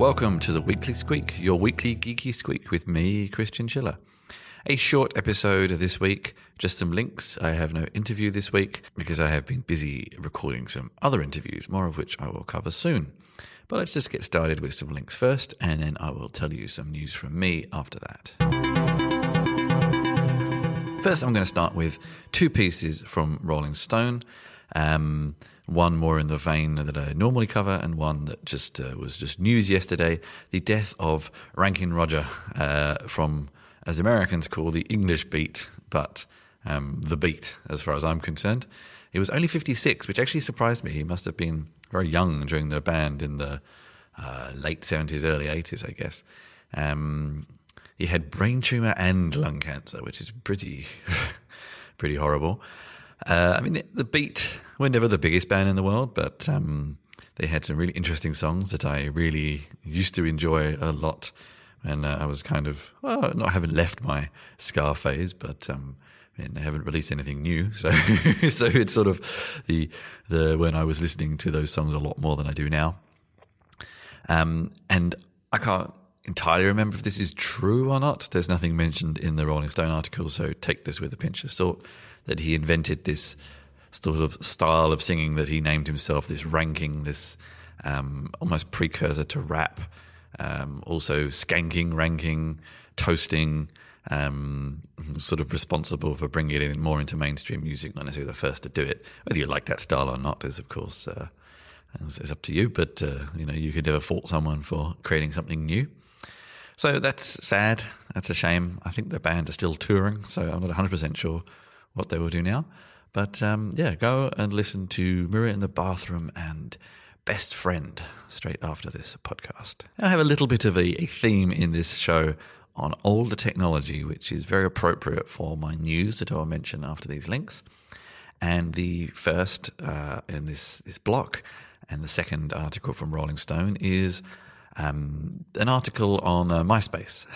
Welcome to the Weekly Squeak, your weekly geeky squeak with me, Chris Chinchilla. A short episode this week, just some links. I have no interview this week because I have been busy recording some other interviews, more of which I will cover soon. But let's just get started with some links first, and then I will tell you some news from me after that. First, I'm going to start with two pieces from Rolling Stone. Um, one more in the vein that I normally cover, and one that just uh, was just news yesterday: the death of Ranking Roger uh, from, as Americans call the English beat, but um, the beat, as far as I'm concerned. He was only 56, which actually surprised me. He must have been very young during the band in the uh, late 70s, early 80s, I guess. Um, he had brain tumor and lung cancer, which is pretty, pretty horrible. Uh, I mean, the, the, Beat were never the biggest band in the world, but um, they had some really interesting songs that I really used to enjoy a lot. And uh, I was kind of, well, not having left my Ska phase, but um, and they haven't released anything new. So, so it's sort of the the when I was listening to those songs a lot more than I do now. Um, and I can't entirely remember if this is true or not. There's nothing mentioned in the Rolling Stone article, so take this with a pinch of salt. That he invented this sort of style of singing that he named himself, this ranking, this um, almost precursor to rap. Um, also, skanking, ranking, toasting, um, sort of responsible for bringing it in more into mainstream music. Not necessarily the first to do it. Whether you like that style or not is, of course, uh, it's up to you. But uh, you know, you could never fault someone for creating something new. So that's sad. That's a shame. I think the band are still touring, so I'm not 100 percent sure what they will do now. But um, yeah, go and listen to Mirror in the Bathroom and Best Friend straight after this podcast. I have a little bit of a, a theme in this show on older technology, which is very appropriate for my news that I'll mention after these links. And the first uh, in this, this block and the second article from Rolling Stone is um, an article on uh, MySpace.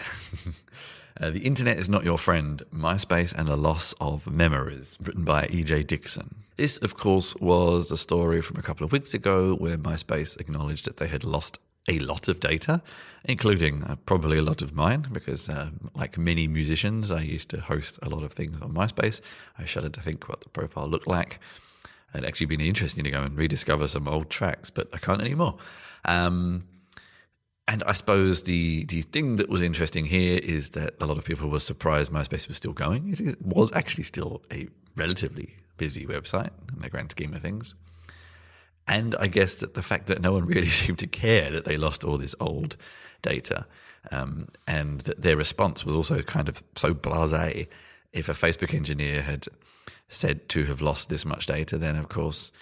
uh, the internet is not your friend, MySpace and the loss of memories, written by E.J. Dickson. This, of course, was the story from a couple of weeks ago where MySpace acknowledged that they had lost a lot of data, including uh, probably a lot of mine, because uh, like many musicians, I used to host a lot of things on MySpace. I shudder to think what the profile looked like. It'd actually been interesting to go and rediscover some old tracks, but I can't anymore. Um, and I suppose the the thing that was interesting here is that a lot of people were surprised MySpace was still going. It was actually still a relatively busy website in the grand scheme of things. And I guess that the fact that no one really seemed to care that they lost all this old data, um, and that their response was also kind of so blasé. If a Facebook engineer had said to have lost this much data, then of course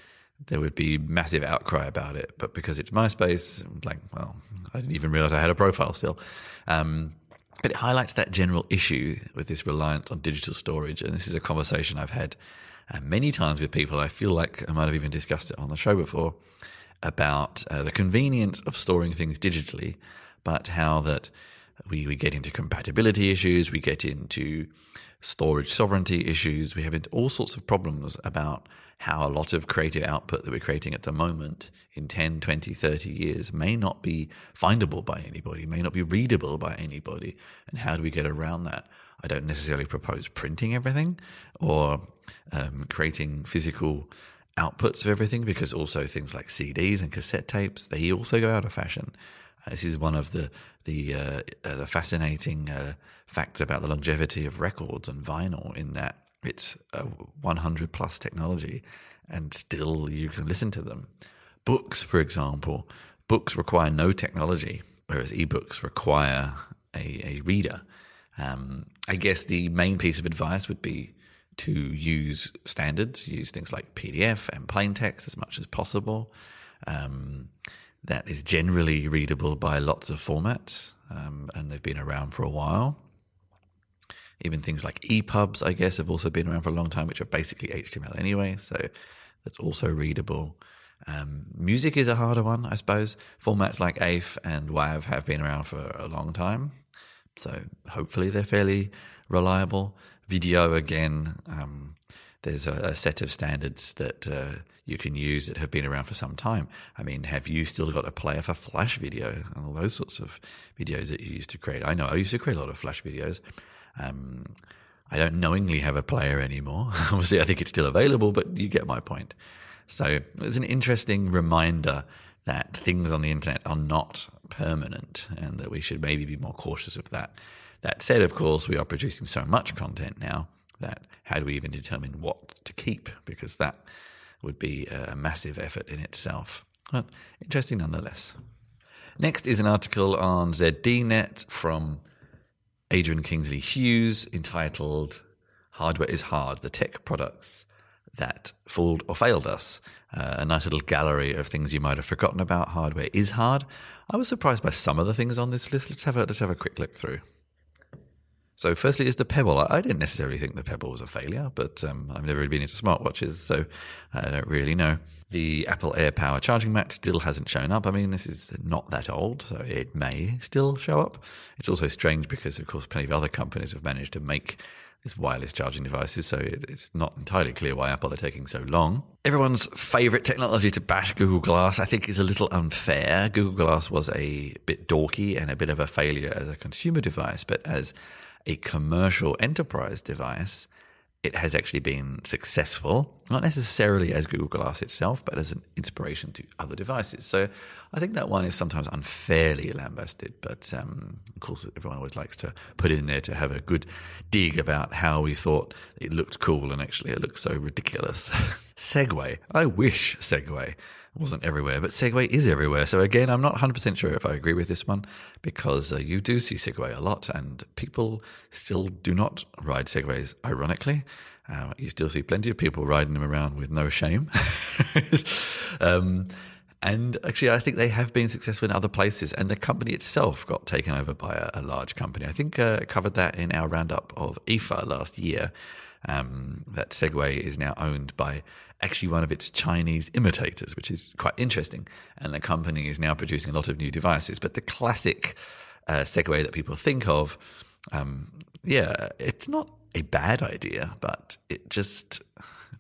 there would be massive outcry about it. But because it's MySpace, like, well, I didn't even realize I had a profile still. Um, but it highlights that general issue with this reliance on digital storage. And this is a conversation I've had uh, many times with people. I feel like I might have even discussed it on the show before about uh, the convenience of storing things digitally, but how that we, we get into compatibility issues, we get into storage sovereignty issues, we have all sorts of problems about how a lot of creative output that we're creating at the moment in 10, 20, 30 years may not be findable by anybody, may not be readable by anybody. And how do we get around that? I don't necessarily propose printing everything or um, creating physical outputs of everything because also things like CDs and cassette tapes they also go out of fashion. This is one of the the uh, uh, the fascinating uh, facts about the longevity of records and vinyl in that it's a 100 plus technology and still you can listen to them. Books, for example, books require no technology, whereas ebooks require a, a reader. Um, I guess the main piece of advice would be to use standards, use things like PDF and plain text as much as possible. Um, that is generally readable by lots of formats, um, and they've been around for a while. Even things like EPUBs, I guess, have also been around for a long time, which are basically HTML anyway, so that's also readable. Um, music is a harder one, I suppose. Formats like AIFF and WAV have been around for a long time. So hopefully they're fairly reliable. Video again, um, there's a, a set of standards that uh, you can use that have been around for some time. I mean, have you still got a player for Flash video and all those sorts of videos that you used to create? I know I used to create a lot of Flash videos. Um, I don't knowingly have a player anymore. Obviously, I think it's still available, but you get my point. So it's an interesting reminder that things on the internet are not permanent and that we should maybe be more cautious of that. That said, of course, we are producing so much content now that how do we even determine what to keep? Because that would be a massive effort in itself. But interesting nonetheless. Next is an article on ZDNet from Adrian Kingsley Hughes entitled Hardware is Hard The Tech Products That Fooled or Failed Us. Uh, a nice little gallery of things you might have forgotten about. Hardware is hard. I was surprised by some of the things on this list. Let's have a, let's have a quick look through. So, firstly, is the Pebble. I didn't necessarily think the Pebble was a failure, but um, I've never really been into smartwatches, so I don't really know. The Apple AirPower charging mat still hasn't shown up. I mean, this is not that old, so it may still show up. It's also strange because, of course, plenty of other companies have managed to make these wireless charging devices, so it, it's not entirely clear why Apple are taking so long. Everyone's favorite technology to bash Google Glass, I think, is a little unfair. Google Glass was a bit dorky and a bit of a failure as a consumer device, but as a commercial enterprise device, it has actually been successful, not necessarily as Google Glass itself, but as an inspiration to other devices. So I think that one is sometimes unfairly lambasted, but um, of course, everyone always likes to put in there to have a good dig about how we thought it looked cool and actually it looks so ridiculous. Segway. I wish Segway wasn't everywhere, but Segway is everywhere. So again, I'm not 100% sure if I agree with this one because uh, you do see Segway a lot and people still do not ride Segways, ironically. Uh, you still see plenty of people riding them around with no shame. um, and actually, I think they have been successful in other places. And the company itself got taken over by a, a large company. I think uh, covered that in our roundup of IFA last year. Um, that Segway is now owned by actually one of its Chinese imitators, which is quite interesting. And the company is now producing a lot of new devices. But the classic uh, Segway that people think of, um, yeah, it's not a bad idea, but it just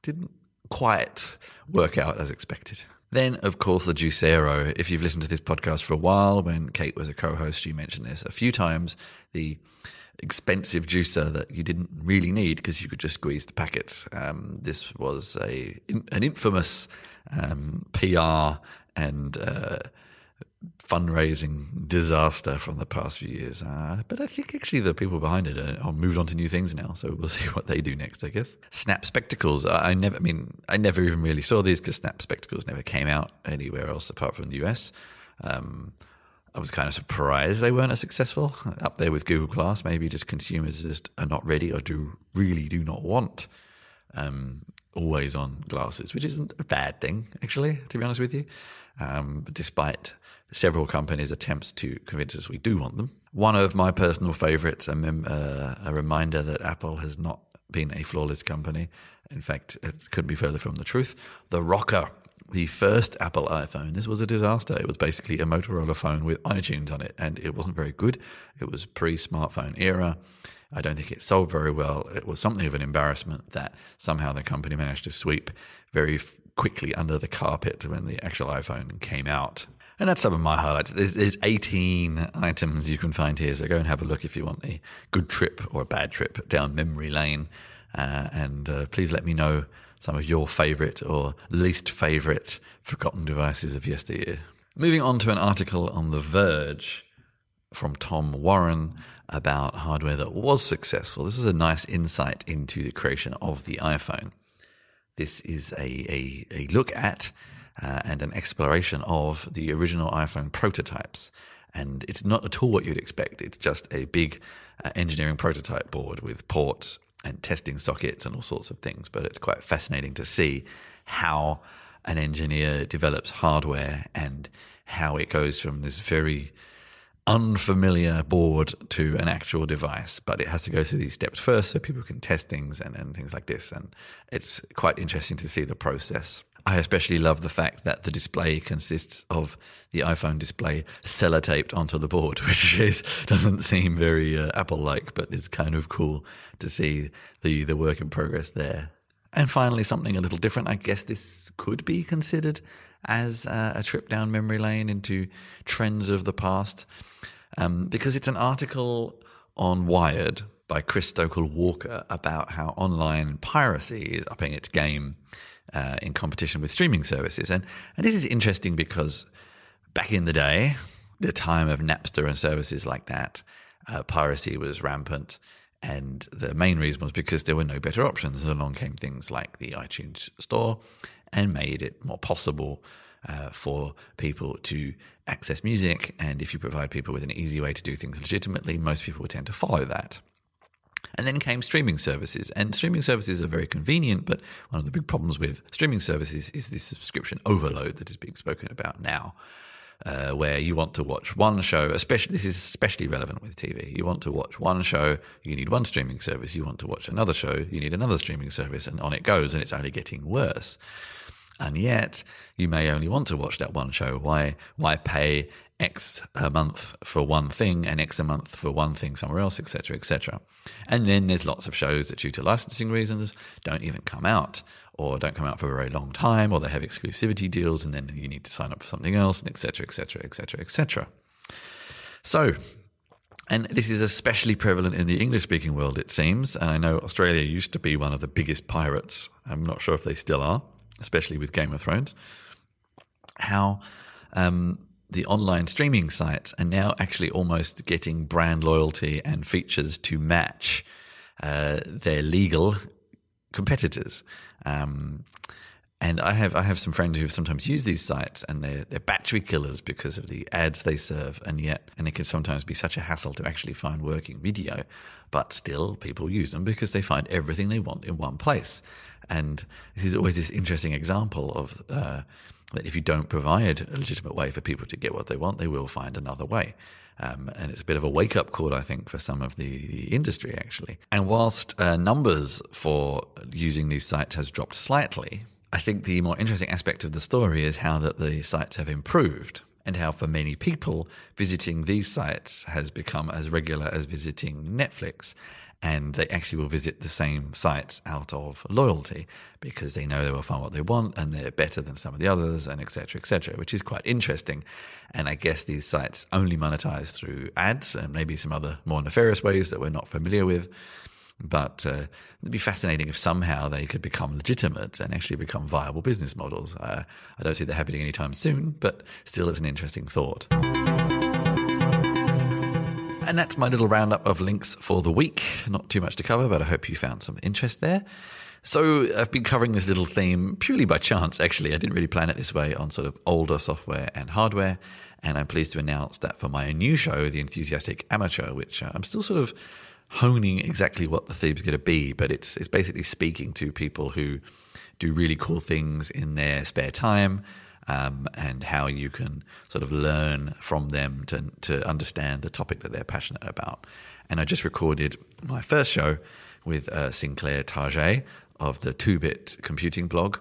didn't quite work out as expected. Then, of course, the Juicero. If you've listened to this podcast for a while, when Kate was a co-host, you mentioned this a few times. The expensive juicer that you didn't really need because you could just squeeze the packets. Um, this was a an infamous um, PR and uh, fundraising disaster from the past few years. Uh, but I think actually the people behind it are, are, moved on to new things now, so we'll see what they do next. I guess Snap spectacles. I never. I mean, I never even really saw these because Snap spectacles never came out anywhere else apart from the US. Um, I was kind of surprised they weren't as successful up there with Google Glass. Maybe just consumers just are not ready or do really do not want um, always on glasses, which isn't a bad thing, actually, to be honest with you. Um, despite several companies' attempts to convince us we do want them. One of my personal favorites, a, mem- uh, a reminder that Apple has not been a flawless company. In fact, it couldn't be further from the truth. The ROKR the first Apple iPhone, this was a disaster. It was basically a Motorola phone with iTunes on it, and it wasn't very good. It was pre smartphone era. I don't think it sold very well. It was something of an embarrassment that somehow the company managed to sweep very quickly under the carpet when the actual iPhone came out. And that's some of my highlights. There's, there's 18 items you can find here, so go and have a look if you want a good trip or a bad trip down memory lane. Uh, and uh, please let me know some of your favorite or least favorite forgotten devices of yesteryear. Moving on to an article on The Verge from Tom Warren about hardware that was successful. This is a nice insight into the creation of the iPhone. This is a, a, a look at uh, and an exploration of the original iPhone prototypes. And it's not at all what you'd expect. It's just a big uh, engineering prototype board with ports and testing sockets and all sorts of things. But it's quite fascinating to see how an engineer develops hardware and how it goes from this very unfamiliar board to an actual device. But it has to go through these steps first so people can test things and, and things like this. And it's quite interesting to see the process. I especially love the fact that the display consists of the iPhone display sellotaped onto the board, which is doesn't seem very uh, Apple-like, but is kind of cool to see the the work in progress there. And finally, something a little different. I guess this could be considered as a, a trip down memory lane into trends of the past, um, because it's an article on Wired by Chris Stokel Walker about how online piracy is upping its game uh, in competition with streaming services. And, and this is interesting because back in the day, the time of Napster and services like that, uh, piracy was rampant. And the main reason was because there were no better options. Along came things like the iTunes Store and made it more possible uh, for people to access music. And if you provide people with an easy way to do things legitimately, most people would tend to follow that. And then came streaming services. And streaming services are very convenient, but one of the big problems with streaming services is this subscription overload that is being spoken about now. Uh, where you want to watch one show, especially this is especially relevant with TV. You want to watch one show, you need one streaming service. You want to watch another show, you need another streaming service, and on it goes. And it's only getting worse. And yet, you may only want to watch that one show. Why? Why pay X a month for one thing and X a month for one thing somewhere else, etc., etc. And then there's lots of shows that, due to licensing reasons, don't even come out or don't come out for a very long time, or they have exclusivity deals, and then you need to sign up for something else, and etc., etc., etc., etc. So, and this is especially prevalent in the English speaking world, it seems. And I know Australia used to be one of the biggest pirates. I'm not sure if they still are, especially with Game of Thrones. How um, the online streaming sites are now actually almost getting brand loyalty and features to match uh, their legal competitors. Um, and I have I have some friends who sometimes use these sites, and they're they're battery killers because of the ads they serve, and yet and it can sometimes be such a hassle to actually find working video, but still people use them because they find everything they want in one place, and this is always this interesting example of uh, that if you don't provide a legitimate way for people to get what they want, they will find another way. Um, and it's a bit of a wake up call, I think, for some of the, the industry, actually. And whilst uh, numbers for using these sites has dropped slightly, I think the more interesting aspect of the story is how that the sites have improved and how for many people visiting these sites has become as regular as visiting Netflix and they actually will visit the same sites out of loyalty because they know they will find what they want and they're better than some of the others and etc etc which is quite interesting and i guess these sites only monetize through ads and maybe some other more nefarious ways that we're not familiar with but uh, it'd be fascinating if somehow they could become legitimate and actually become viable business models. Uh, I don't see that happening anytime soon, but still, it's an interesting thought. And that's my little roundup of links for the week. Not too much to cover, but I hope you found some interest there. So I've been covering this little theme purely by chance, actually. I didn't really plan it this way on sort of older software and hardware. And I'm pleased to announce that for my new show, The Enthusiastic Amateur, which uh, I'm still sort of honing exactly what the theme's going to be, but it's, it's basically speaking to people who do really cool things in their spare time um, and how you can sort of learn from them to, to understand the topic that they're passionate about. And I just recorded my first show with uh, Sinclair Target of the Two Bit Computing blog,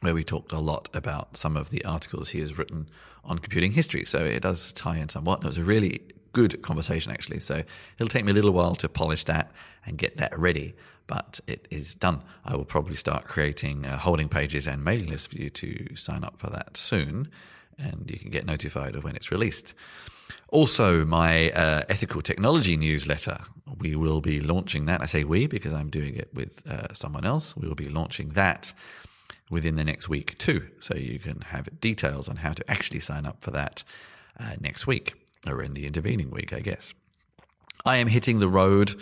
where we talked a lot about some of the articles he has written on computing history. So it does tie in somewhat. It was a really good conversation, actually. So it'll take me a little while to polish that and get that ready but it is done. I will probably start creating uh, holding pages and mailing lists for you to sign up for that soon, and you can get notified of when it's released. Also, my uh, ethical technology newsletter, we will be launching that. I say we because I'm doing it with uh, someone else. We will be launching that within the next week too. So you can have details on how to actually sign up for that uh, next week or in the intervening week, I guess. I am hitting the road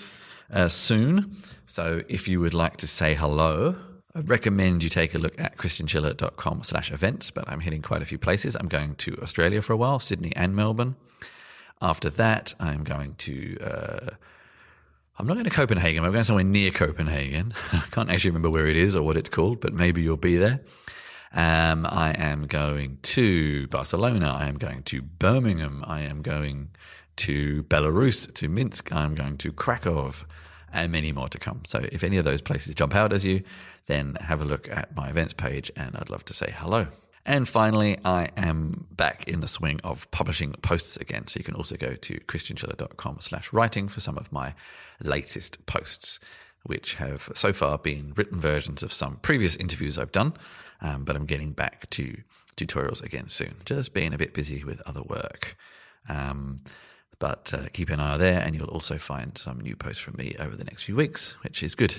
uh, soon. So if you would like to say hello, I recommend you take a look at chrischinchilla.com slash events, but I'm hitting quite a few places. I'm going to Australia for a while, Sydney and Melbourne. After that, I'm going to, uh, I'm not going to Copenhagen. I'm going somewhere near Copenhagen. I can't actually remember where it is or what it's called, but maybe you'll be there. Um, I am going to Barcelona. I am going to Birmingham. I am going to Belarus, to Minsk. I'm going to Krakow and many more to come. So if any of those places jump out as you, then have a look at my events page and I'd love to say hello. And finally, I am back in the swing of publishing posts again. So you can also go to chrischinchilla.com slash writing for some of my latest posts. which have so far been written versions of some previous interviews I've done, um, but I'm getting back to tutorials again soon. Just being a bit busy with other work. Um, but uh, keep an eye out there, and you'll also find some new posts from me over the next few weeks, which is good.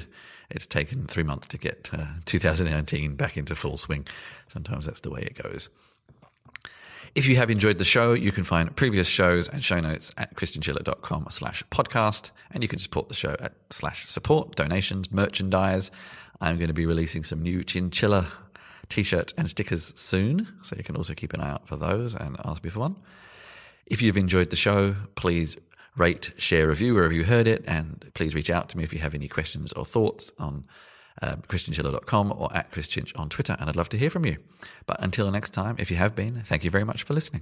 It's taken three months to get uh, 2019 back into full swing. Sometimes that's the way it goes. If you have enjoyed the show, you can find previous shows and show notes at chrischinchilla.com slash podcast. And you can support the show at slash support, donations, merchandise. I'm going to be releasing some new chinchilla t-shirts and stickers soon. So you can also keep an eye out for those and ask me for one. If you've enjoyed the show, please rate, share, review wherever you heard it. And please reach out to me if you have any questions or thoughts on uh, chrischinchilla.com or at chrischinch on Twitter. And I'd love to hear from you. But until next time, if you have been, thank you very much for listening.